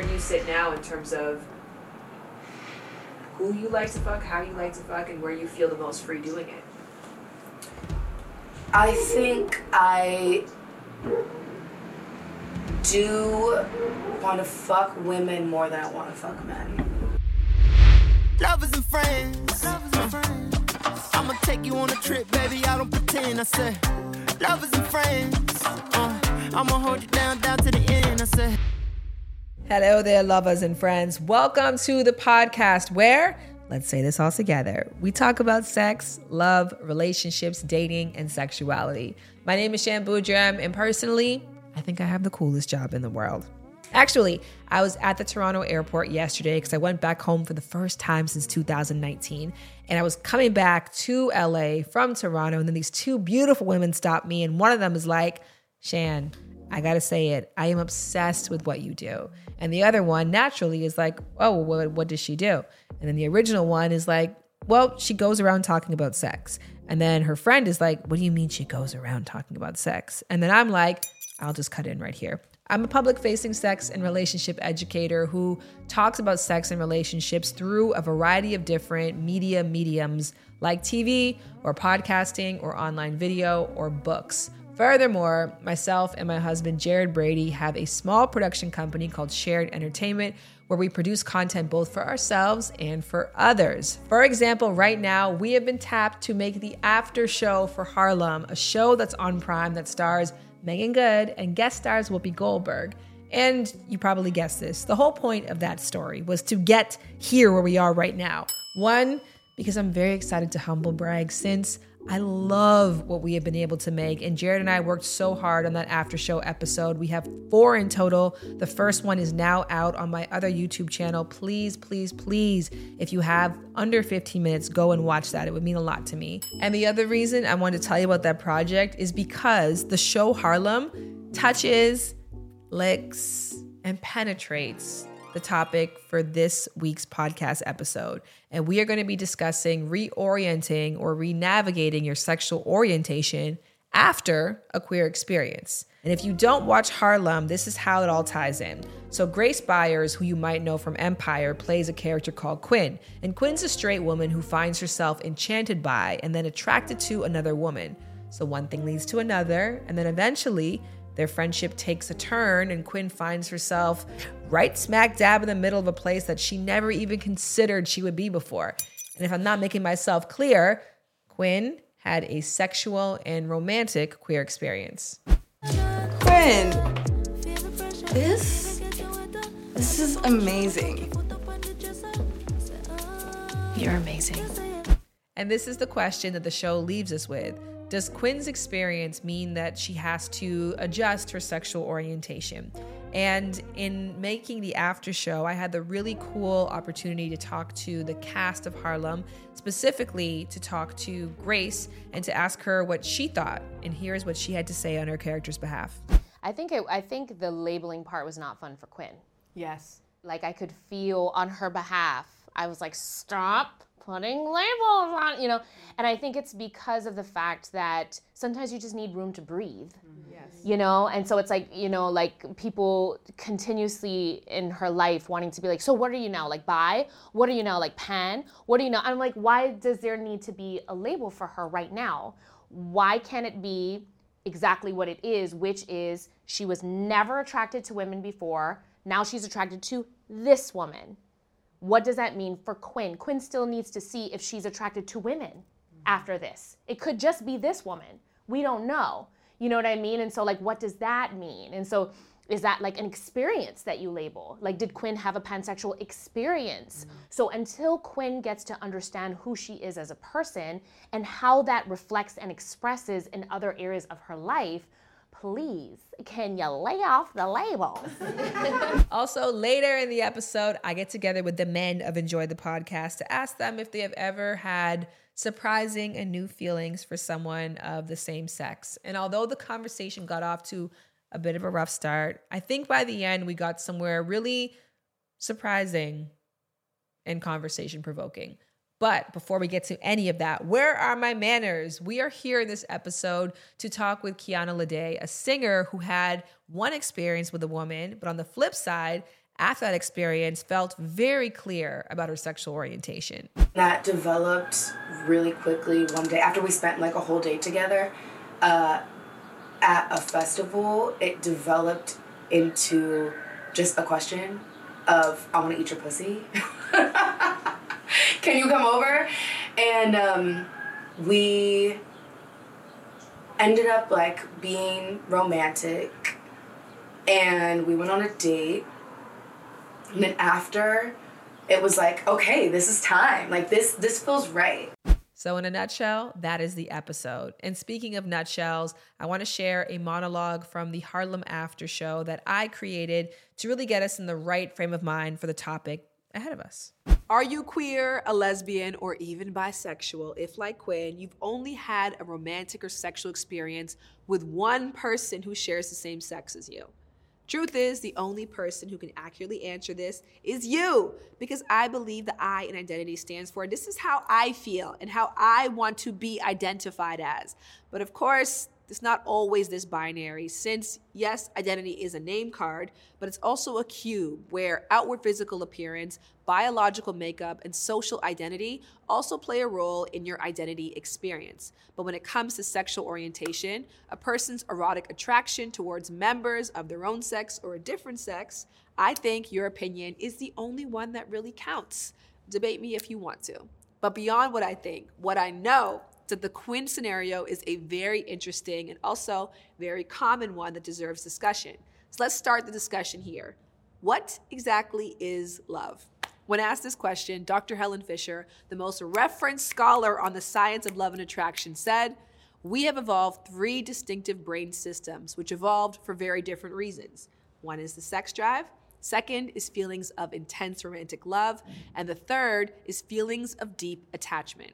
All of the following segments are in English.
Where do you sit now in terms of who you like to fuck, how you like to fuck, and where you feel the most free doing it? I think I do want to fuck women more than I want to fuck men. Lovers and friends. Lovers and friends. I'ma take you on a trip, baby. I don't pretend. I said, lovers and friends. Uh, I'ma hold you down, down to the end. I said. Hello there, lovers and friends. Welcome to the podcast where, let's say this all together, we talk about sex, love, relationships, dating, and sexuality. My name is Shan Boodram, and personally, I think I have the coolest job in the world. Actually, I was at the Toronto airport yesterday because I went back home for the first time since 2019. And I was coming back to LA from Toronto, and then these two beautiful women stopped me, and one of them is like, Shan, I gotta say it, I am obsessed with what you do. And the other one naturally is like, oh, what, what does she do? And then the original one is like, well, she goes around talking about sex. And then her friend is like, what do you mean she goes around talking about sex? And then I'm like, I'll just cut in right here. I'm a public facing sex and relationship educator who talks about sex and relationships through a variety of different media mediums like TV or podcasting or online video or books. Furthermore, myself and my husband Jared Brady have a small production company called Shared Entertainment where we produce content both for ourselves and for others. For example, right now we have been tapped to make the after show for Harlem, a show that's on Prime that stars Meagan Good and guest stars Whoopi Goldberg. And you probably guessed this. The whole point of that story was to get here where we are right now. One, because I'm very excited to humble brag since I love what we have been able to make. And Jared and I worked so hard on that after show episode. We have four in total. The first one is now out on my other YouTube channel. Please, please, please, if you have under 15 minutes, go and watch that. It would mean a lot to me. And the other reason I wanted to tell you about that project is because the show Harlem touches, licks, and penetrates the topic for this week's podcast episode. And we are going to be discussing reorienting or renavigating your sexual orientation after a queer experience. And if you don't watch Harlem, this is how it all ties in. So, Grace Byers, who you might know from Empire, plays a character called Quinn. And Quinn's a straight woman who finds herself enchanted by and then attracted to another woman. So, one thing leads to another, and then eventually, their friendship takes a turn, and Quinn finds herself right smack dab in the middle of a place that she never even considered she would be before. And if I'm not making myself clear, Quinn had a sexual and romantic queer experience. Quinn, this this is amazing. You're amazing. And this is the question that the show leaves us with. Does Quinn's experience mean that she has to adjust her sexual orientation? And in making the after show, I had the really cool opportunity to talk to the cast of Harlem, specifically to talk to Grace and to ask her what she thought. And here's what she had to say on her character's behalf. I think it, I think the labeling part was not fun for Quinn. Yes. Like I could feel on her behalf. I was like, stop putting labels on, you know. And I think it's because of the fact that sometimes you just need room to breathe. Mm-hmm. Yes. You know, and so it's like, you know, like people continuously in her life wanting to be like, so what are you now? Like bi? What are you now? Like pan? What are you now? I'm like, why does there need to be a label for her right now? Why can't it be exactly what it is, which is she was never attracted to women before. Now she's attracted to this woman. What does that mean for Quinn? Quinn still needs to see if she's attracted to women after this. It could just be this woman. We don't know. You know what I mean? And so, like, what does that mean? And so, is that like an experience that you label? Like, did Quinn have a pansexual experience? Mm-hmm. So, until Quinn gets to understand who she is as a person and how that reflects and expresses in other areas of her life, please, can you lay off the labels? Also, later in the episode, I get together with the men of Enjoy the Podcast to ask them if they have ever had surprising and new feelings for someone of the same sex. And although the conversation got off to a bit of a rough start, I think by the end we got somewhere really surprising and conversation provoking. But before we get to any of that, where are my manners? We are here in this episode to talk with Kiana Lede, a singer who had one experience with a woman, but on the flip side, after that experience, felt very clear about her sexual orientation. That developed really quickly one day after we spent like a whole day together uh, at a festival. It developed into just a question of I want to eat your pussy. Can you come over? And um, we ended up like being romantic and we went on a date. And then after it was like, okay, this is time. Like this this feels right. So, in a nutshell, that is the episode. And speaking of nutshells, I want to share a monologue from the Harlem After Show that I created to really get us in the right frame of mind for the topic ahead of us. Are you queer, a lesbian, or even bisexual? If, like Quinn, you've only had a romantic or sexual experience with one person who shares the same sex as you. Truth is, the only person who can accurately answer this is you, because I believe the I in identity stands for this is how I feel and how I want to be identified as. But of course, it's not always this binary, since yes, identity is a name card, but it's also a cube where outward physical appearance, biological makeup, and social identity also play a role in your identity experience. But when it comes to sexual orientation, a person's erotic attraction towards members of their own sex or a different sex, I think your opinion is the only one that really counts. Debate me if you want to. But beyond what I think, what I know that the Quinn scenario is a very interesting and also very common one that deserves discussion. So let's start the discussion here. What exactly is love? When asked this question, Dr. Helen Fisher, the most referenced scholar on the science of love and attraction, said, We have evolved three distinctive brain systems, which evolved for very different reasons. One is the sex drive, second is feelings of intense romantic love, and the third is feelings of deep attachment.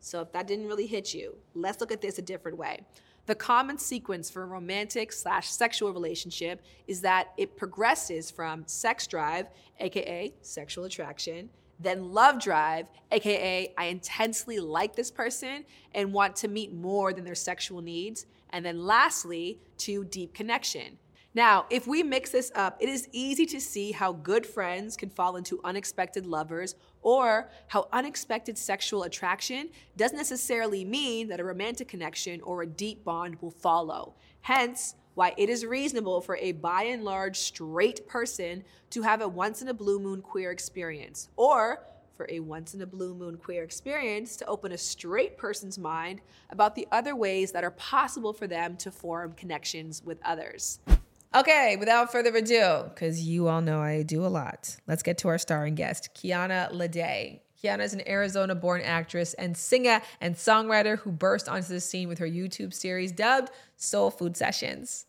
So if that didn't really hit you, let's look at this a different way. The common sequence for a romantic slash sexual relationship is that it progresses from sex drive, aka sexual attraction, then love drive, aka I intensely like this person and want to meet more than their sexual needs, and then lastly, to deep connection. Now, if we mix this up, it is easy to see how good friends can fall into unexpected lovers or how unexpected sexual attraction doesn't necessarily mean that a romantic connection or a deep bond will follow. Hence, why it is reasonable for a by and large straight person to have a once in a blue moon queer experience, or for a once in a blue moon queer experience to open a straight person's mind about the other ways that are possible for them to form connections with others. Okay, without further ado, because you all know I do a lot, let's get to our starring guest, Kiana Lede. Kiana is an Arizona born actress and singer and songwriter who burst onto the scene with her YouTube series dubbed Soul Food Sessions.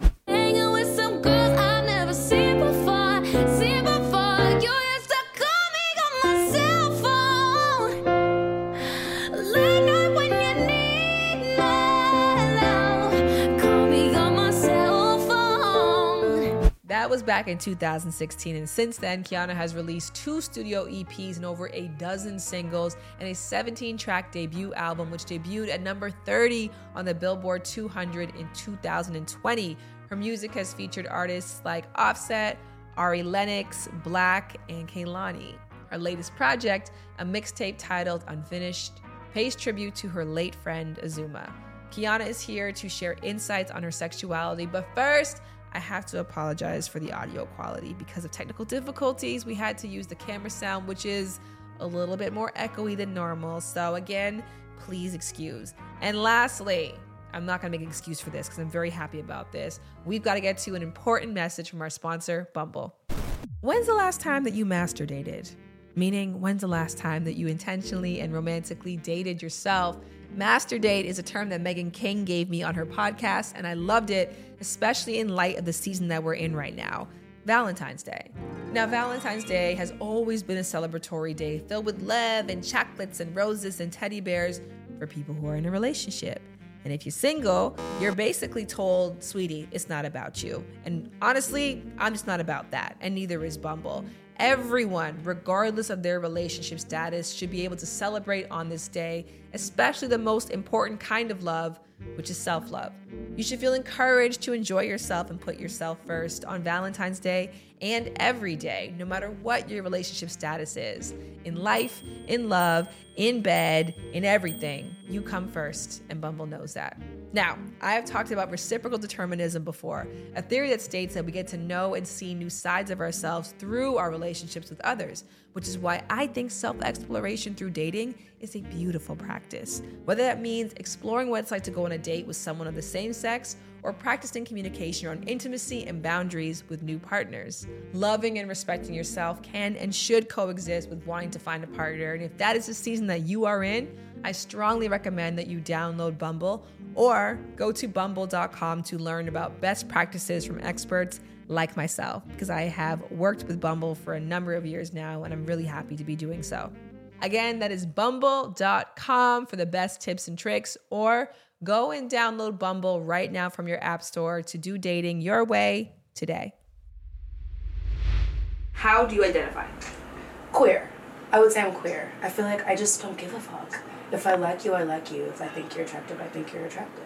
Back in 2016, and since then, Kiana has released two studio EPs and over a dozen singles and a 17 track debut album, which debuted at number 30 on the Billboard 200 in 2020. Her music has featured artists like Offset, Ari Lennox, Black, and Kehlani. Her latest project, a mixtape titled Unfinished, pays tribute to her late friend Azuma. Kiana is here to share insights on her sexuality, but first, I have to apologize for the audio quality because of technical difficulties. We had to use the camera sound, which is a little bit more echoey than normal. So, again, please excuse. And lastly, I'm not gonna make an excuse for this because I'm very happy about this. We've got to get to an important message from our sponsor, Bumble. When's the last time that you master dated? Meaning, when's the last time that you intentionally and romantically dated yourself? Master date is a term that Megan King gave me on her podcast, and I loved it especially in light of the season that we're in right now. Valentine's Day. Now, Valentine's Day has always been a celebratory day filled with love and chocolates and roses and teddy bears for people who are in a relationship. And if you're single, you're basically told, sweetie, it's not about you. And honestly, I'm just not about that. And neither is Bumble. Everyone, regardless of their relationship status, should be able to celebrate on this day, especially the most important kind of love, which is self love. You should feel encouraged to enjoy yourself and put yourself first on Valentine's Day and every day, no matter what your relationship status is. In life, in love, in bed, in everything, you come first, and Bumble knows that. Now, I have talked about reciprocal determinism before, a theory that states that we get to know and see new sides of ourselves through our relationships with others, which is why I think self exploration through dating is a beautiful practice. Whether that means exploring what it's like to go on a date with someone of the same sex or practicing communication on intimacy and boundaries with new partners. Loving and respecting yourself can and should coexist with wanting to find a partner. And if that is the season that you are in, I strongly recommend that you download Bumble or go to bumble.com to learn about best practices from experts like myself, because I have worked with Bumble for a number of years now and I'm really happy to be doing so. Again, that is bumble.com for the best tips and tricks, or go and download Bumble right now from your app store to do dating your way today. How do you identify? Queer. I would say I'm queer. I feel like I just don't give a fuck. If I like you, I like you. If I think you're attractive, I think you're attractive.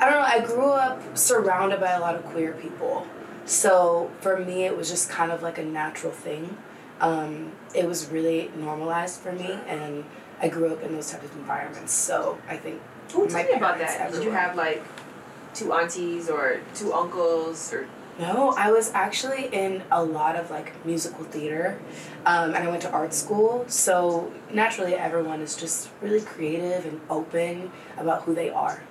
I don't know. I grew up surrounded by a lot of queer people. So for me, it was just kind of like a natural thing. Um, it was really normalized for me, and I grew up in those types of environments. So I think Ooh, tell me about that. Did you have like two aunties or two uncles or No, I was actually in a lot of like musical theater, um, and I went to art school. So naturally, everyone is just really creative and open about who they are.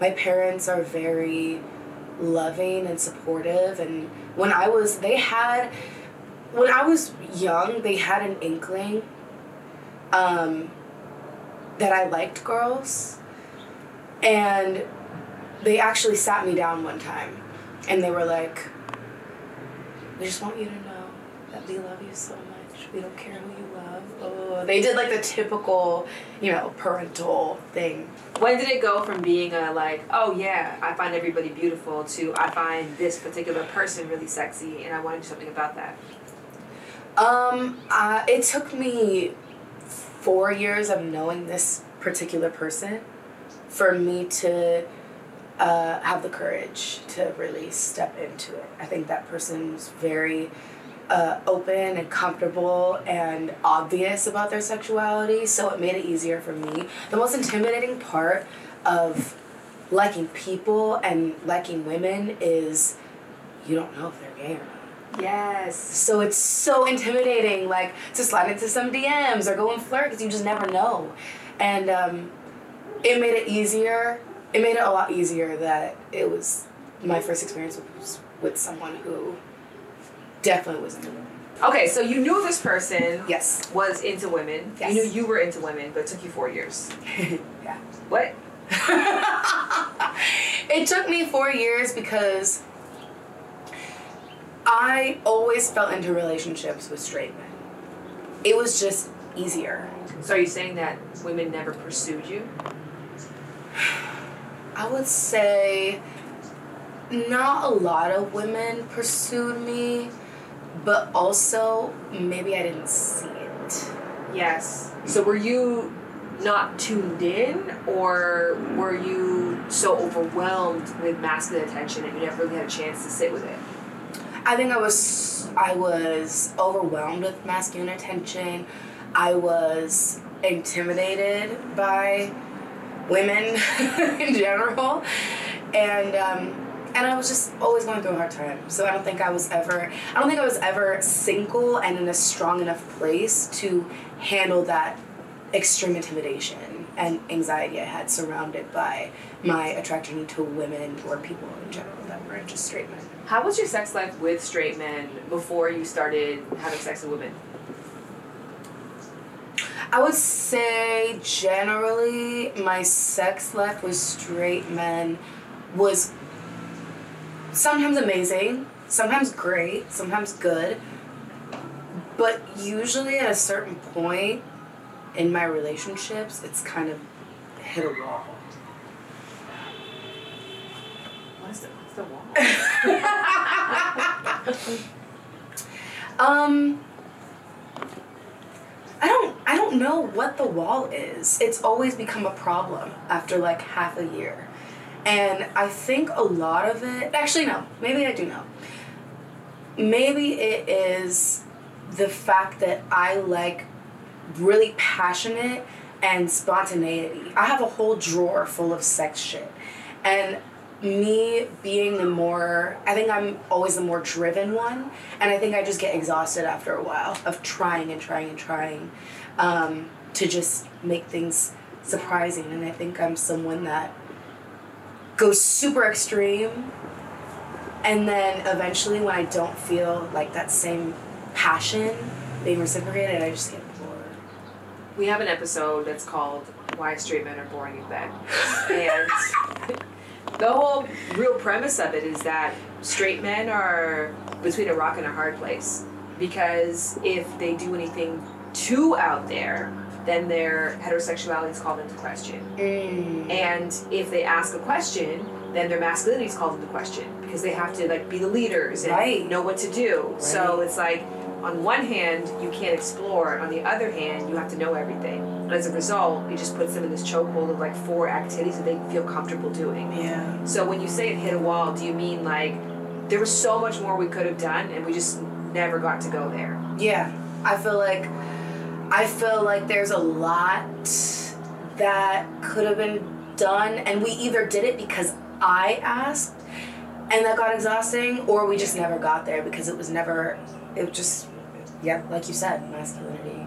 My parents are very loving and supportive, and when I was, they had, when I was young, they had an inkling um, that I liked girls, and they actually sat me down one time and they were like, We just want you to know that we love you so much. We don't care who you love. Oh, they did like the typical, you know, parental thing. when did it go from being a like, oh yeah, I find everybody beautiful to I find this particular person really sexy and I want to do something about that? Um, uh, it took me four years of knowing this particular person for me to uh, have the courage to really step into it. I think that person was very uh, open and comfortable and obvious about their sexuality, so it made it easier for me. The most intimidating part of liking people and liking women is you don't know if they're gay or not. Yes. So it's so intimidating, like to slide into some DMs or go and flirt because you just never know. And um, it made it easier. It made it a lot easier that it was my first experience was with someone who definitely was into women. Okay, so you knew this person Yes. was into women. Yes. You knew you were into women, but it took you four years. yeah. What? It took me four years because I always fell into relationships with straight men. It was just easier. So are you saying that women never pursued you? I would say not a lot of women pursued me, but also maybe I didn't see it. Yes. So were you not tuned in, or were you so overwhelmed with masculine attention that you never really had a chance to sit with it? I think I was I was overwhelmed with masculine attention. I was intimidated by women in general, and um, and I was just always going through a hard time. So I don't think I was ever I don't think I was ever single and in a strong enough place to handle that extreme intimidation and anxiety I had surrounded by my attraction to women or people in general that weren't just straight men. How was your sex life with straight men before you started having sex with women? I would say generally my sex life with straight men was sometimes amazing, sometimes great, sometimes good. But usually at a certain point in my relationships, it's kind of hit a wall. What's the, what's the wall? Um I don't I don't know what the wall is. It's always become a problem after like half a year. And I think a lot of it actually no, maybe I do know. Maybe it is the fact that I like really passionate and spontaneity. I have a whole drawer full of sex shit. And me being the more I think I'm always the more driven one and I think I just get exhausted after a while of trying and trying and trying um, to just make things surprising and I think I'm someone that goes super extreme and then eventually when I don't feel like that same passion being reciprocated I just get. We have an episode that's called Why Straight Men Are Boring in Bed. And the whole real premise of it is that straight men are between a rock and a hard place. Because if they do anything too out there, then their heterosexuality is called into question. Mm. And if they ask a question, then their masculinity is called into question because they have to like be the leaders and Right. know what to do. So it's like on one hand you can't explore, on the other hand you have to know everything. And as a result, it just puts them in this chokehold of like four activities that they feel comfortable doing. Yeah. So when you say it hit a wall, do you mean like there was so much more we could have done and we just never got to go there? Yeah, I feel like I feel like there's a lot that could have been done, and we either did it because I asked, and that got exhausting, or we just never got there because it was never. It was just, yeah, like you said, masculinity.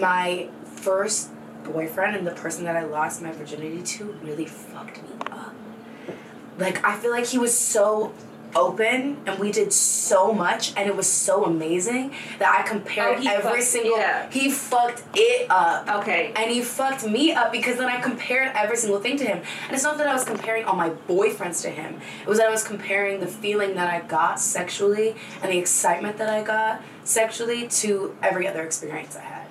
My first boyfriend and the person that I lost my virginity to really fucked me up. Like I feel like he was so open and we did so much and it was so amazing that I compared Oh, every fucked single it he fucked it up. Okay. And he fucked me up because then I compared every single thing to him. And it's not that I was comparing all my boyfriends to him. It was that I was comparing the feeling that I got sexually and the excitement that I got sexually to every other experience I had.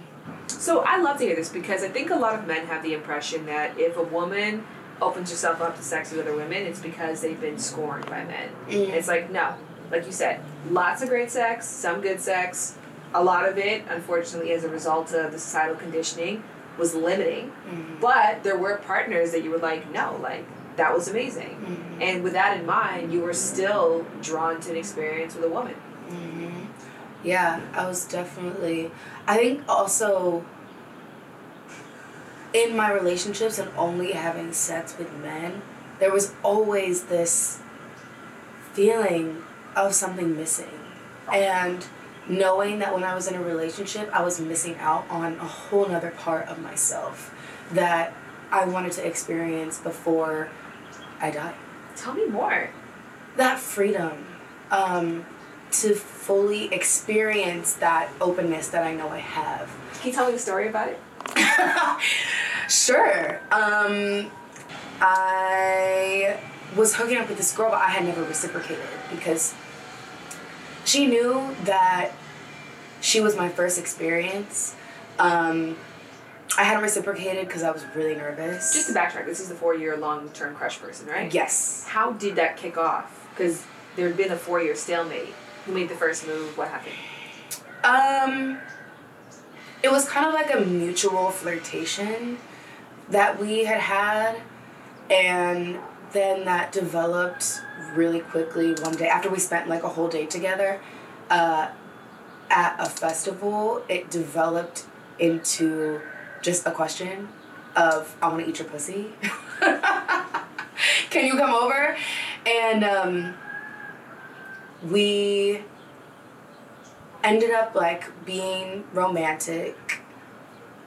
So I love to hear this because I think a lot of men have the impression that if a woman opens herself up to sex with other women, it's because they've been scorned by men. Mm. It's like no, like you said, lots of great sex, some good sex. A lot of it, unfortunately, as a result of the societal conditioning, was limiting. Mm. But there were partners that you were like, no, like that was amazing. Mm. And with that in mind, you were still drawn to an experience with a woman. Mm-hmm. Yeah, I was definitely. I think also in my relationships and only having sex with men, there was always this feeling of something missing. And knowing that when I was in a relationship, I was missing out on a whole nother part of myself that I wanted to experience before I died Tell me more. that freedom um, to fully experience that openness that I know I have. Can you tell me the story about it? Sure. Um, I was hooking up with this girl, but I had never reciprocated because she knew that she was my first experience. Um, I hadn't reciprocated because I was really nervous. Just to backtrack, this is the four year long term crush person, right? yes. How did that kick off? Because there had been a four year stalemate. Who made the first move? What happened? Um, it was kind of like a mutual flirtation that we had had, and then that developed really quickly one day after we spent like a whole day together uh, at a festival. It developed into just a question of I want to eat your pussy. Can you come over? And um, we ended up like being romantic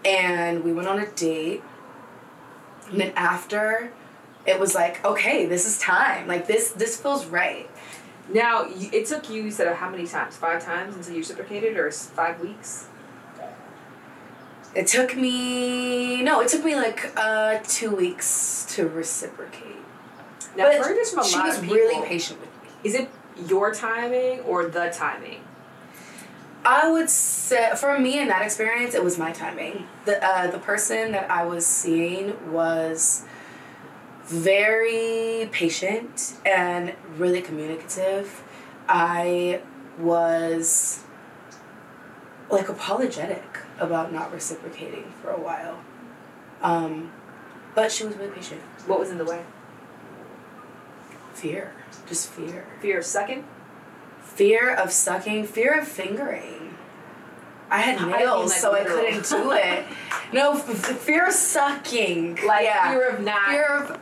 and we went on a date and then after it was like okay this is time like this this feels right Now, it took you, you said how many times? Five times until you reciprocated, or five weeks? it took me no it took me like uh two weeks to reciprocate Now, but I've heard this from a she lot was of people. really patient with me Is it your timing or the timing? I would say for me in that experience, it was my timing. The uh, the person that I was seeing was very patient and really communicative. I was like apologetic about not reciprocating for a while, um, but she was really patient. What was in the way? Fear, just fear. Fear of sucking? Fear of sucking, fear of fingering. I had I nails, like, so I couldn't do it. No, f- f- fear of sucking. Like yeah. fear of not. Fear of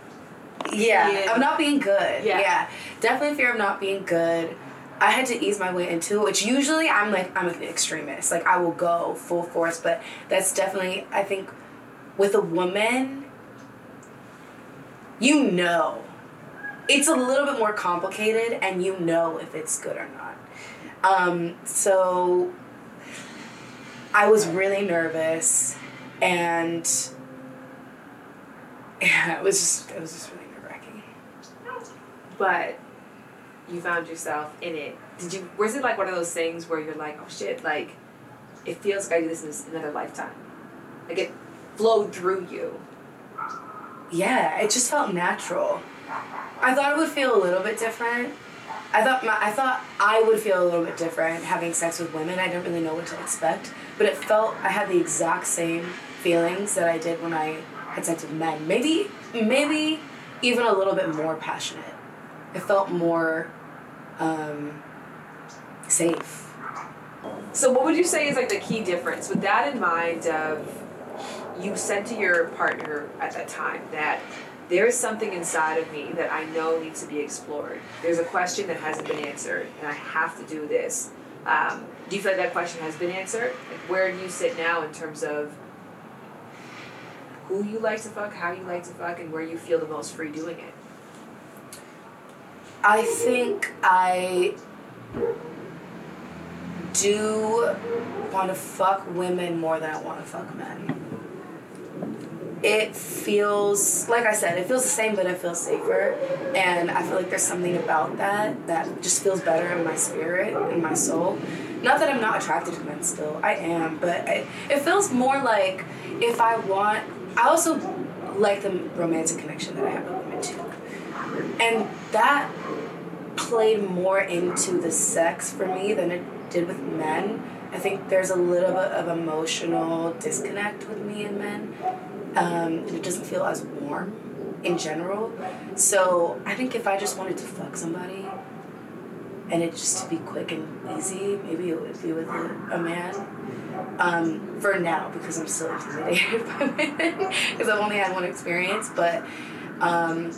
yeah, Yeah. of not being good. Yeah. Yeah. definitely fear of not being good. I had to ease my way into it, which usually I'm like I'm an extremist. Like I will go full force, but that's definitely I think with a woman, you know, it's a little bit more complicated, and you know if it's good or not. Um, so I was really nervous, and yeah, it was just it was just really nerve wracking. but you found yourself in it. Did you? Was it like one of those things where you're like, oh shit, like it feels like I do this in another lifetime, like it flowed through you. Yeah, it just felt natural. I thought it would feel a little bit different. I thought my, I thought I would feel a little bit different having sex with women. I didn't really know what to expect, but it felt I had the exact same feelings that I did when I had sex with men. Maybe maybe even a little bit more passionate. It felt more um, safe. So what would you say is like the key difference with that in mind of you said to your partner at that time that there is something inside of me that I know needs to be explored. There's a question that hasn't been answered and I have to do this. Um, do you feel like that question has been answered? Like where do you sit now in terms of who you like to fuck, how you like to fuck, and where you feel the most free doing it? I think I do want to fuck women more than I want to fuck men. It feels, like I said, it feels the same, but it feels safer. And I feel like there's something about that that just feels better in my spirit, in my soul. Not that I'm not attracted to men still, I am, but I, it feels more like if I want, I also like the romantic connection that I have with women too. And that played more into the sex for me than it did with men. I think there's a little bit of emotional disconnect with me and men. Um, and it doesn't feel as warm in general. So I think if I just wanted to fuck somebody and it just to be quick and easy, maybe it would be with a, a man. Um, for now, because I'm still intimidated by women, because I've only had one experience. But um,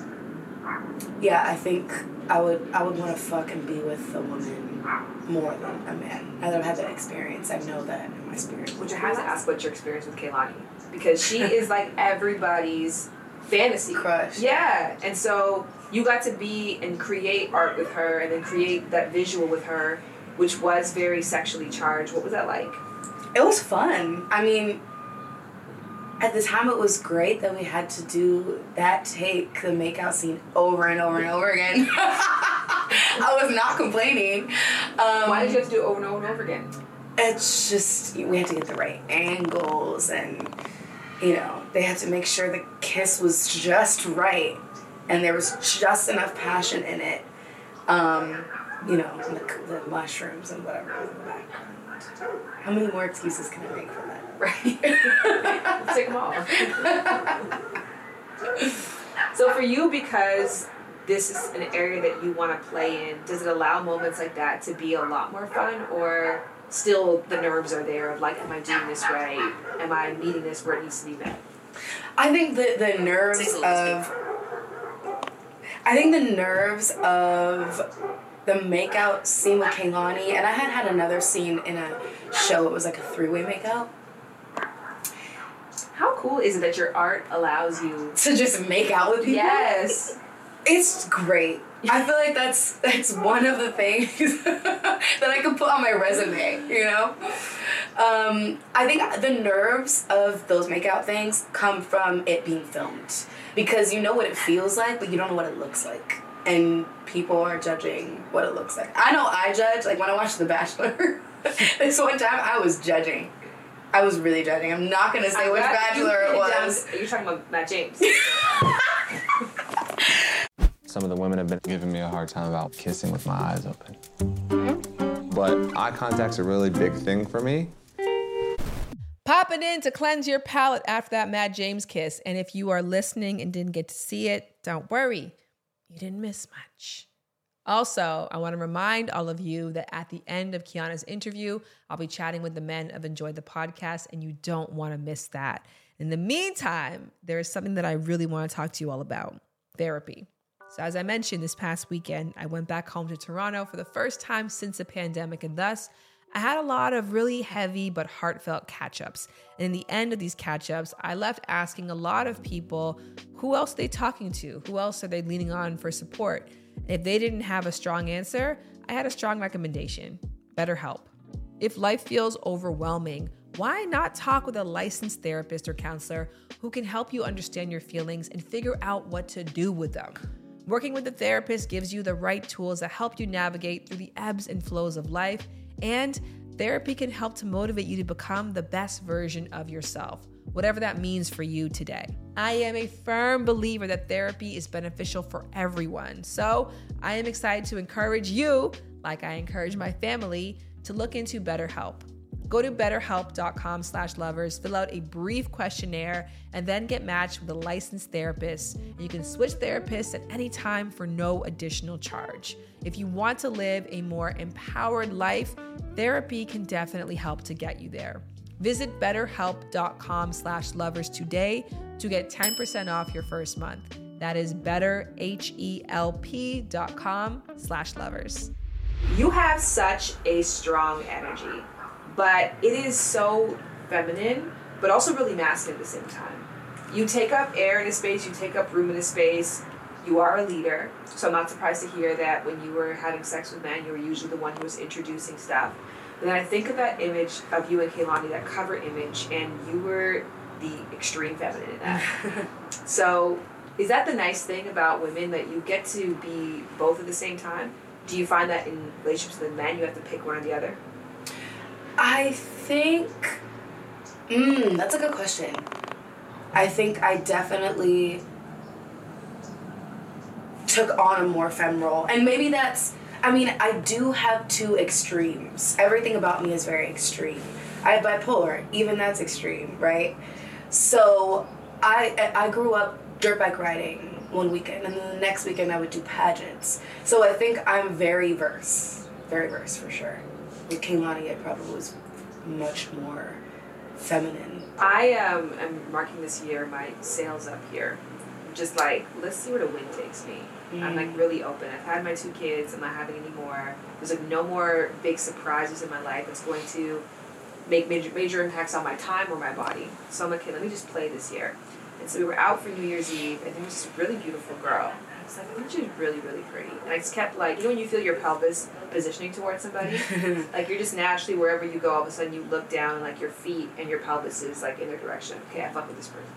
yeah, I think I would I would want to fuck and be with a woman more than a man. That I've had that experience, I know that in my spirit. Which I have to ask what's your experience with Kehlani. Because she is like everybody's fantasy. Crush. Yeah. And so you got to be and create art with her and then create that visual with her, which was very sexually charged. What was that like? It was fun. I mean, at the time, it was great that we had to do that take, the makeout scene, over and over and over again. I was not complaining. Um, Why did you have to do it over and over and over again? it's just we had to get the right angles and you know they had to make sure the kiss was just right and there was just enough passion in it um, you know the, the mushrooms and whatever in the background how many more excuses can i make for that Right. Take them all. so for you, because this is an area that you want to play in, does it allow moments like that to be a lot more fun, or still the nerves are there of like, am I doing this right? Am I meeting this where it needs to be met? I think the the nerves of I think the nerves of the makeout scene with Kehlani, and I had had another scene in a show. It was like a three way makeout. How cool is it that your art allows you? To just make out with people. Yes. It's great. I feel like that's that's one of the things that I could put on my resume, you know? Um, I think the nerves of those makeout things come from it being filmed. Because you know what it feels like, but you don't know what it looks like. and people are judging what it looks like. I know I judge. Like when I watched The Bachelor, this one time I was judging. I was really judging. I'm not gonna say I'm which bachelor it down- was. You're talking about Matt James. Some of the women have been giving me a hard time about kissing with my eyes open. But eye contact's a really big thing for me. Popping in to cleanse your palate after that Matt James kiss. And if you are listening and didn't get to see it, don't worry, you didn't miss much. Also, I want to remind all of you that at the end of Kiana's interview, I'll be chatting with the men of Enjoy the Podcast, and you don't want to miss that. In the meantime, there is something that I really want to talk to you all about therapy. So, as I mentioned this past weekend, I went back home to Toronto for the first time since the pandemic, and thus I had a lot of really heavy but heartfelt catch ups. And in the end of these catch ups, I left asking a lot of people who else are they talking to? Who else are they leaning on for support? And if they didn't have a strong answer, I had a strong recommendation BetterHelp. If life feels overwhelming, why not talk with a licensed therapist or counselor who can help you understand your feelings and figure out what to do with them? Working with a therapist gives you the right tools that help you navigate through the ebbs and flows of life, and therapy can help to motivate you to become the best version of yourself, whatever that means for you today. I am a firm believer that therapy is beneficial for everyone, so I am excited to encourage you, like I encourage my family, to look into BetterHelp. Go to betterhelp.com slash lovers, fill out a brief questionnaire, and then get matched with a licensed therapist. And you can switch therapists at any time for no additional charge. If you want to live a more empowered life, therapy can definitely help to get you there. Visit betterhelp.com slash lovers today to get 10% off your first month. That is betterhelp.com slash lovers. you have such a strong energy, but it is so feminine, but also really masculine at the same time. You take up air in a space, you take up room in a space. You are a leader, so I'm not surprised to hear that when you were having sex with men, you were usually the one who was introducing stuff. But then I think of that image of you and Kehlani, that cover image, and you were the extreme feminine in that. so, is that the nice thing about women that you get to be both at the same time? Do you find that in relationships with men, you have to pick one or the other? I think. Mm, that's a good question. I think I definitely took on a more femme role. And maybe that's. I mean, I do have two extremes. Everything about me is very extreme. I have bipolar, even that's extreme, right? So I I grew up dirt bike riding one weekend, and then the next weekend I would do pageants. So I think I'm very verse, very verse for sure. With Kehlani, it probably was much more feminine. I um, am marking this year my sails up here. Just like, let's see where the wind takes me. I'm like really open. I've had my two kids. I'm not having any more. There's like no more big surprises in my life that's going to make major major impacts on my time or my body. So I'm like, okay, let me just play this year. And so we were out for New Year's Eve, and there was this really beautiful girl. Was like, think she's really, really pretty. And I just kept like, you know, when you feel your pelvis positioning towards somebody, like you're just naturally wherever you go, all of a sudden you look down, and like your feet and your pelvis is like in their direction. Okay, I fuck with this person.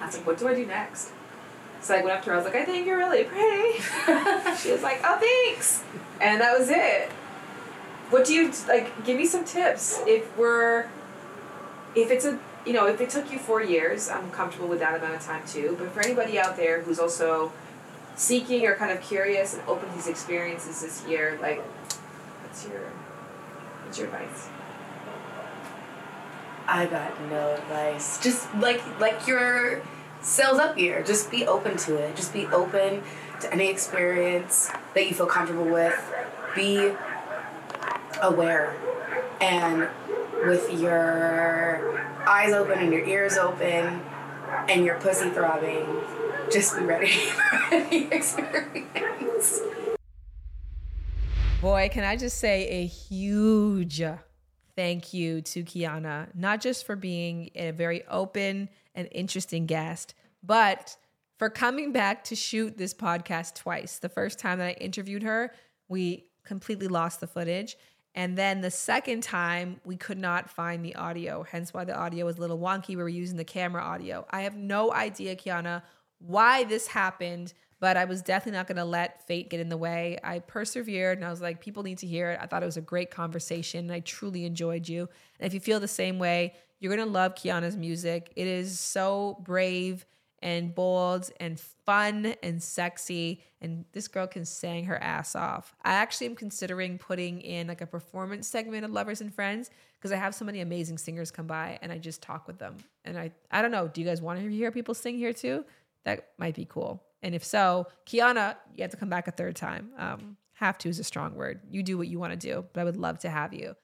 I was like, what do I do next? So I went up to her. I was like, I think you're really pretty. she was like, oh, thanks. And that was it. What do you like? Give me some tips. If we're, if it's a, you know, if it took you four years, I'm comfortable with that amount of time too. But for anybody out there who's also seeking or kind of curious and open to these experiences this year, like, what's your, what's your advice? I got no advice. Just like like your sails up year. Just be open to it. Just be open to any experience that you feel comfortable with. Be aware and with your eyes open and your ears open and your pussy throbbing, just be ready for any experience. Boy, can I just say a huge thank you to Kiana, not just for being a very open and interesting guest, but for coming back to shoot this podcast twice. The first time that I interviewed her, we completely lost the footage. And then the second time, we could not find the audio, hence why the audio was a little wonky. We were using the camera audio. I have no idea, Kiana, why this happened, but I was definitely not going to let fate get in the way. I persevered and I was like, people need to hear it. I thought it was a great conversation and I truly enjoyed you. And if you feel the same way, you're going to love Kiana's music. It is so brave and bold and fun and sexy. And this girl can sing her ass off. I actually am considering putting in like a performance segment of Lovers and Friends because I have so many amazing singers come by and I just talk with them. And I, I don't know, do you guys want to hear people sing here too? That might be cool. And if so, Kiana, you have to come back a third time. Um, have to is a strong word. You do what you want to do, but I would love to have you.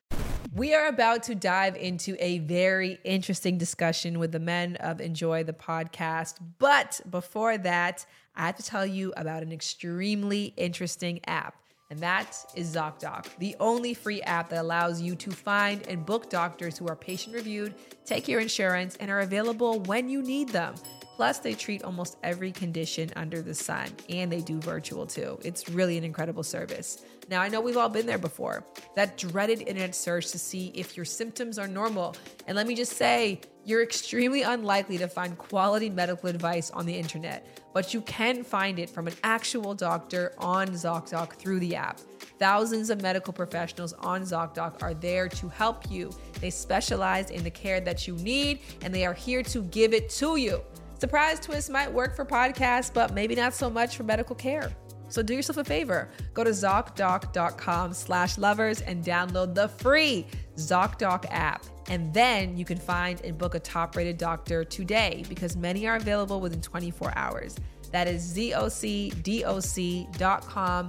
We are about to dive into a very interesting discussion with the men of Enjoy the Podcast. But before that, I have to tell you about an extremely interesting app, and that is ZocDoc, the only free app that allows you to find and book doctors who are patient reviewed, take your insurance, and are available when you need them. Plus, they treat almost every condition under the sun, and they do virtual too. It's really an incredible service. Now, I know we've all been there before that dreaded internet search to see if your symptoms are normal. And let me just say, you're extremely unlikely to find quality medical advice on the internet, but you can find it from an actual doctor on ZocDoc through the app. Thousands of medical professionals on ZocDoc are there to help you. They specialize in the care that you need, and they are here to give it to you. Surprise twist might work for podcasts, but maybe not so much for medical care. So do yourself a favor. Go to ZocDoc.com slash lovers and download the free ZocDoc app. And then you can find and book a top-rated doctor today because many are available within 24 hours. That is ZocDoc.com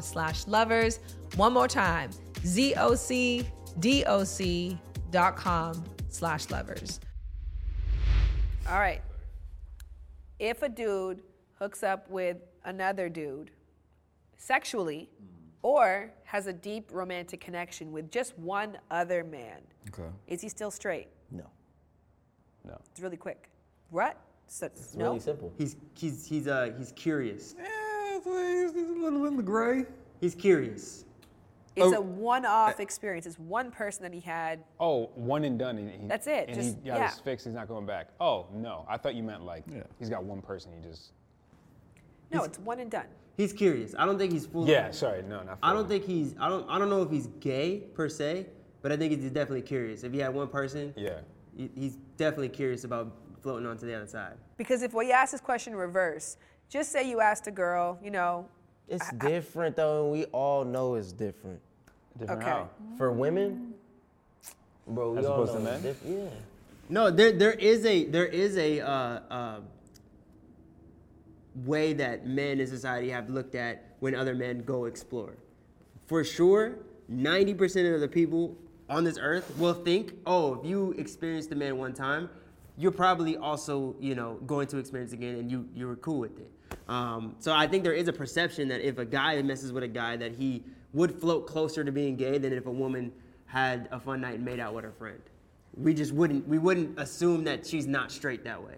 slash lovers. One more time, ZocDoc.com slash lovers. All right. If a dude hooks up with another dude sexually or has a deep romantic connection with just one other man, Okay. is he still straight? No. No. It's really quick. What? So, It's no? really simple. He's he's he's uh he's curious. Yeah, it's, it's a little in the gray. He's curious. It's Oh. a one-off eh. experience. It's one person that he had. Oh, one and done. And he, That's it, And just- he got yeah. his fix. He's not going back. Oh no, I thought you meant like yeah. he's got one person. He just. No, it's one and done. He's curious. I don't think he's full. Yeah, sorry, no, not. I don't think he's. I don't. I don't know if he's gay per se, but I think he's definitely curious. If he had one person, Yeah. he- he's definitely curious about floating onto the other side. Because if we ask this question in reverse, just say you asked a girl, you know, It's different though, and we all know it's different. Different Okay. how? For women, bro, we As all opposed to know it's men? diff- yeah. No, there there is a there is a uh, uh, way that men in society have looked at when other men go explore. For sure, ninety percent of the people on this earth will think, oh, if you experienced a man one time, you're probably also you know going to experience again, and you you were cool with it. Um, so I think there is a perception that if a guy messes with a guy, that he would float closer to being gay than if a woman had a fun night and made out with her friend we just wouldn't we wouldn't assume that she's not straight that way.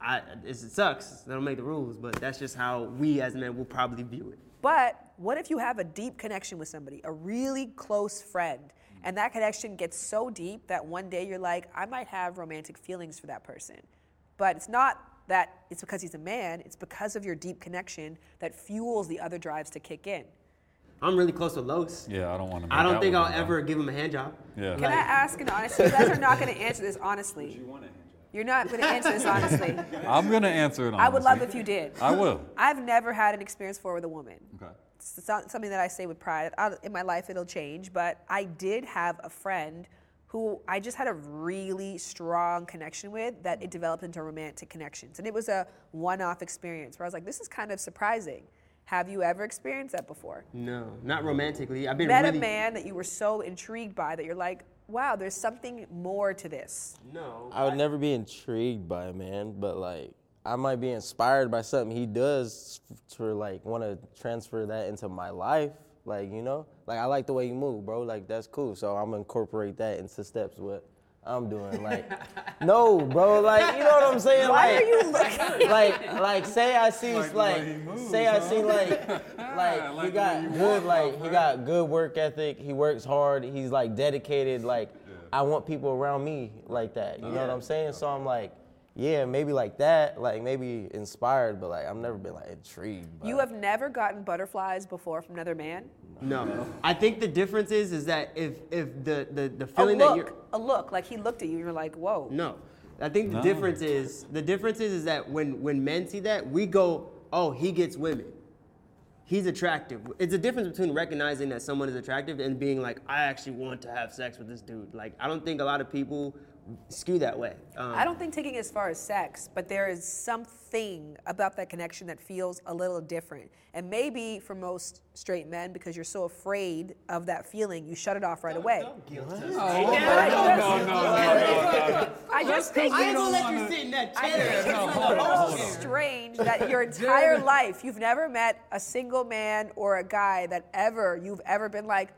I, it sucks. They don't make the rules, but that's just how we as men will probably view it. But what if you have a deep connection with somebody, a really close friend, and that connection gets so deep that one day you're like, I might have romantic feelings for that person. But it's not that it's because he's a man, it's because of your deep connection that fuels the other drives to kick in. I'm really close with Los. Yeah, I don't want to. I don't think I'll ever give him a hand job. Yeah. Can I ask an honest? You guys are not going to answer this honestly. you want a hand job? You're not going to answer this honestly. I'm gonna answer it. Honestly. I would love if you did. I will. I've never had an experience for with a woman. Okay. It's not something that I say with pride. I, in my life, it'll change. But I did have a friend who I just had a really strong connection with that it developed into romantic connections. And it was a one off experience where I was like, this is kind of surprising. Have you ever experienced that before? No, not romantically. I've been Met really a man that you were so intrigued by that you're like, wow, there's something more to this. no. I would never be intrigued by a man, but like I might be inspired by something he does to like want to transfer that into my life. Like you know, like I like the way you move, bro. Like that's cool. So I'm gonna incorporate that into steps. What I'm doing, like no, bro. Like you know what I'm saying? Why like, are you looking? like like say I see Like like, the way he moves, say I see like like like he got good walk, like my he got good work ethic. He works hard. He's like dedicated. Like I want people around me like that. You know what I'm saying? So I'm like, yeah, maybe like that, like maybe inspired, but like I've never been like intrigued. By You have never gotten butterflies before from another man? No. I think the difference is is that if if the the, the A feeling that you're look, a look, like he looked at you you're like, whoa. No. I think the No. difference is the difference is, is that when when men see that, we go, "Oh, he gets women. He's attractive." It's a difference between recognizing that someone is attractive and being like, "I actually want to have sex with this dude." Like, I don't think a lot of people skew that way. Um, I don't think taking it as far as sex, but there is something about that connection that feels a little different. And maybe for most straight men, because you're so afraid of that feeling, you shut it off right away. I just think I ain't it's- gonna let you sit in that I chair. think it's No, hold on, hold on. strange that your entire life you've never met a single man or a guy that ever you've ever been like,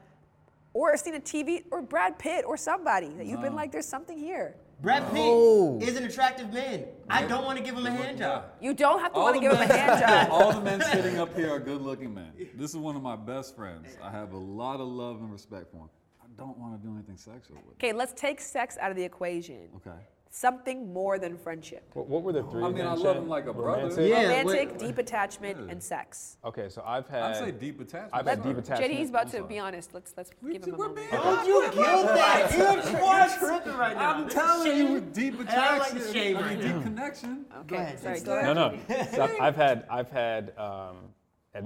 or seen a TV or Brad Pitt or somebody that you've been like, there's something here. Brad Pitt No. is an attractive man. I don't want to give him a hand job. You don't have to All want to the give him a hand job. All the men sitting up here are good-looking men. This is one of my best friends. I have a lot of love and respect for him. I don't want to do anything sexual with. Him. Okay, let's take sex out of the equation. Okay. Something more than friendship. What, what were the three? I mean, I love Shay? him like a brother. Romantic? Yeah, Romantic, wait- deep attachment, and sex. Okay, so I've had. I'd say deep attachment. I've had deep attachment. JD's about I'm to sorry. be honest. Let's let's give him a moment. Don't you guilt that. You're What? tripping right now. I'm telling you, with deep And I like the shame I right mean, deep connection. Okay, ahead. sorry, go ahead. No, no. So I've, I've had I've had um,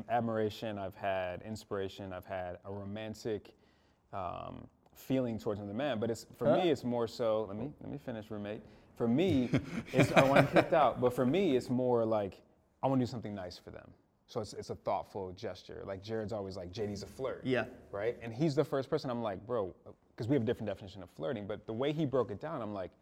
admiration. I've had inspiration. I've had a romantic um, feeling towards another man. But it's for me, it's more so. Let me let me finish, roommate. For me, it's I want to kicked out. But for me, it's more like I want to do something nice for them. So it's, it's a thoughtful gesture. Like Jared's always like, JD's a flirt. Yeah. Right? And he's the first person I'm like, bro, because we have a different definition of flirting. But the way he broke it down, I'm like,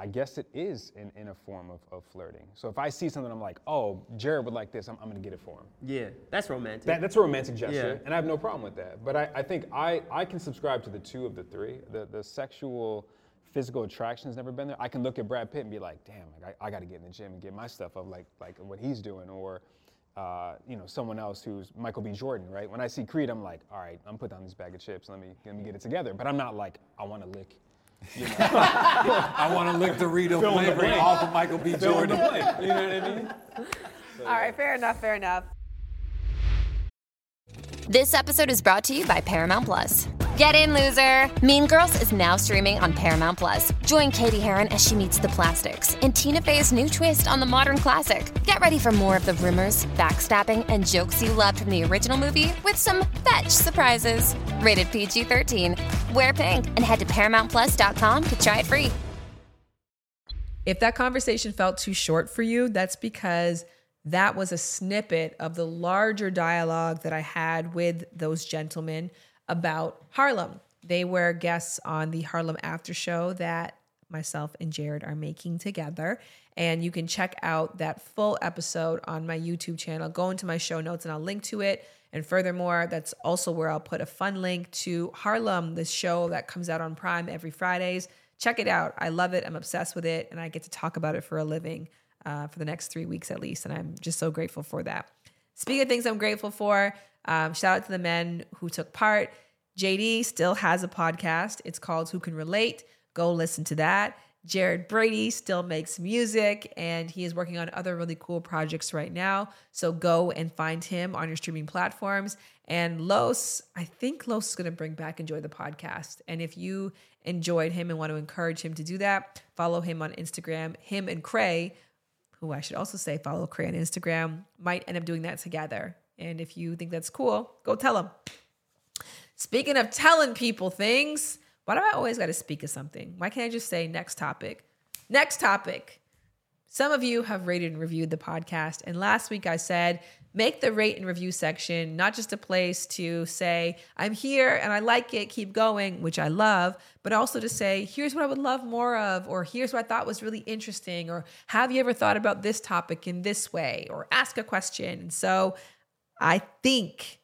I guess it is in, in a form of, of flirting. So if I see something, I'm like, oh, Jared would like this, I'm, I'm gonna get it for him. Yeah, that's romantic. That, that's a romantic gesture, Yeah. and I have no problem with that. But I, I think I, I can subscribe to the two of the three. The, the sexual, physical attraction has never been there. I can look at Brad Pitt and be like, damn, like, I, I got to get in the gym and get my stuff up like, like what he's doing. Or, uh, you know, someone else who's Michael B. Jordan, right? When I see Creed, I'm like, all right, I'm put down this bag of chips. Let me, let me get it together. But I'm not like, I want to lick. You know? I want to lick Dorito Fill in the flavor blank. off of Michael B. Fill in the Jordan. blank, You know what I mean? All right, fair enough, fair enough. This episode is brought to you by Paramount Plus. Get in, loser! Mean Girls is now streaming on Paramount Plus. Join Cady Heron as she meets the plastics in Tina Fey's new twist on the modern classic. Get ready for more of the rumors, backstabbing, and jokes you loved from the original movie with some fetch surprises. Rated PG 13. Wear pink and head to ParamountPlus.com to try it free. If that conversation felt too short for you, that's because that was a snippet of the larger dialogue that I had with those gentlemen about Harlem. They were guests on the Harlem After Show that myself and Jared are making together. And you can check out that full episode on my YouTube channel. Go into my show notes and I'll link to it. And furthermore, that's also where I'll put a fun link to Harlem, the show that comes out on Prime every Fridays. Check it out. I love it. I'm obsessed with it. And I get to talk about it for a living uh, for the next three weeks at least. And I'm just so grateful for that. Speaking of things I'm grateful for, um, shout out to the men who took part. JD still has a podcast. It's called Who Can Relate. Go listen to that. Jared Brady still makes music and he is working on other really cool projects right now. So go and find him on your streaming platforms. And Los, I think Los is going to bring back Enjoy the Podcast. And if you enjoyed him and want to encourage him to do that, follow him on Instagram. Him and Cray, who I should also say follow Cray on Instagram, might end up doing that together. And if you think that's cool, go tell them. Speaking of telling people things, why do I always got to speak of something? Why can't I just say next topic? Next topic. Some of you have rated and reviewed the podcast. And last week I said, make the rate and review section not just a place to say, I'm here and I like it, keep going, which I love, but also to say, here's what I would love more of, or here's what I thought was really interesting, or have you ever thought about this topic in this way, or ask a question. And so I think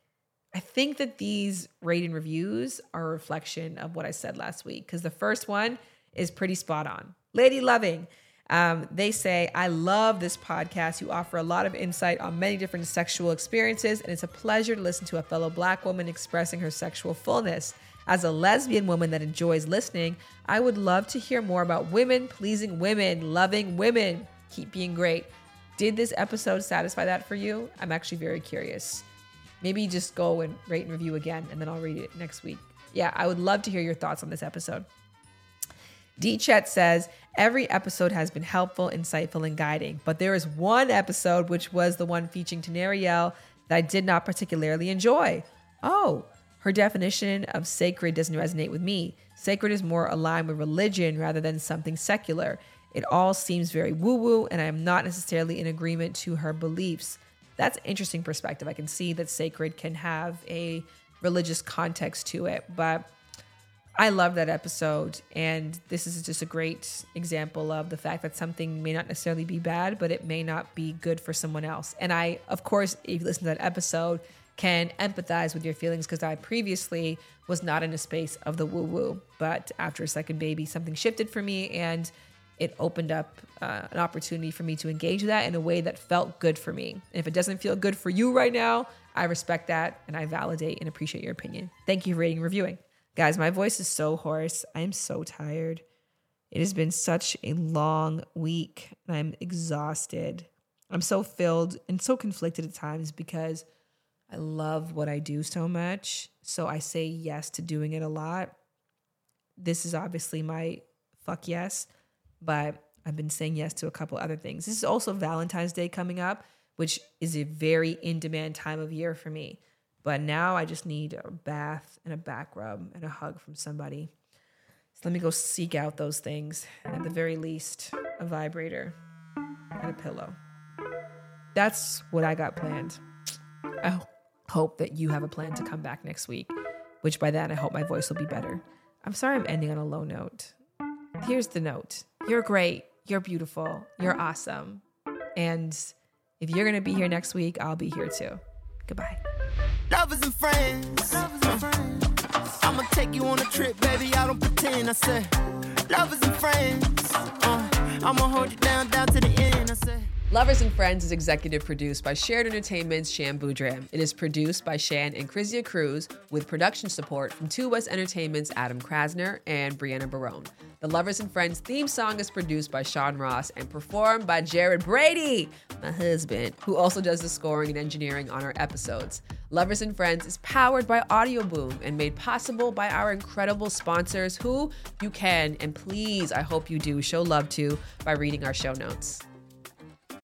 I think that these rating reviews are a reflection of what I said last week because the first one is pretty spot on. Lady Loving, um, they say, I love this podcast. You offer a lot of insight on many different sexual experiences, and it's a pleasure to listen to a fellow Black woman expressing her sexual fullness. As a lesbian woman that enjoys listening, I would love to hear more about women pleasing women, loving women. Keep being great. Did this episode satisfy that for you? I'm actually very curious. Maybe just go and rate and review again, and then I'll read it next week. Yeah, I would love to hear your thoughts on this episode. D Chet says, Every episode has been helpful, insightful, and guiding, but there is one episode, which was the one featuring Tenariel, that I did not particularly enjoy. Oh, her definition of sacred doesn't resonate with me. Sacred is more aligned with religion rather than something secular. It all seems very woo woo, and I am not necessarily in agreement to her beliefs. That's interesting perspective. I can see that sacred can have a religious context to it, but I love that episode. And this is just a great example of the fact that something may not necessarily be bad, but it may not be good for someone else. And I, of course, if you listen to that episode, can empathize with your feelings because I previously was not in a space of the woo woo. But after a second baby, something shifted for me and it opened up uh, an opportunity for me to engage that in a way that felt good for me. And if it doesn't feel good for you right now, I respect that and I validate and appreciate your opinion. Thank you for rating and reviewing. Guys, my voice is so hoarse. I am so tired. It has been such a long week and I'm exhausted. I'm so filled and so conflicted at times because I love what I do so much. So I say yes to doing it a lot. This is obviously my fuck yes, but I've been saying yes to a couple other things. This is also Valentine's Day coming up, which is a very in demand time of year for me. But now I just need a bath and a back rub and a hug from somebody. So let me go seek out those things. At the very least, a vibrator and a pillow. That's what I got planned. I hope that you have a plan to come back next week, which by then I hope my voice will be better. I'm sorry I'm ending on a low note. Here's the note You're great. You're beautiful. You're awesome. And if you're going to be here next week, I'll be here too. Goodbye. Lovers and friends. I'ma take you on a trip, baby. I don't pretend. I said, lovers and friends. Uh, I'ma hold you down, down to the end. I said. Lovers and Friends is executive produced by Shared Entertainment's Shan Boodram. It is produced by Shan and Krizia Cruz with production support from Two West Entertainment's Adam Krasner and Brianna Barone. The Lovers and Friends theme song is produced by Sean Ross and performed by Jared Brady, my husband, who also does the scoring and engineering on our episodes. Lovers and Friends is powered by Audioboom and made possible by our incredible sponsors who you can and please, I hope you do, show love to by reading our show notes.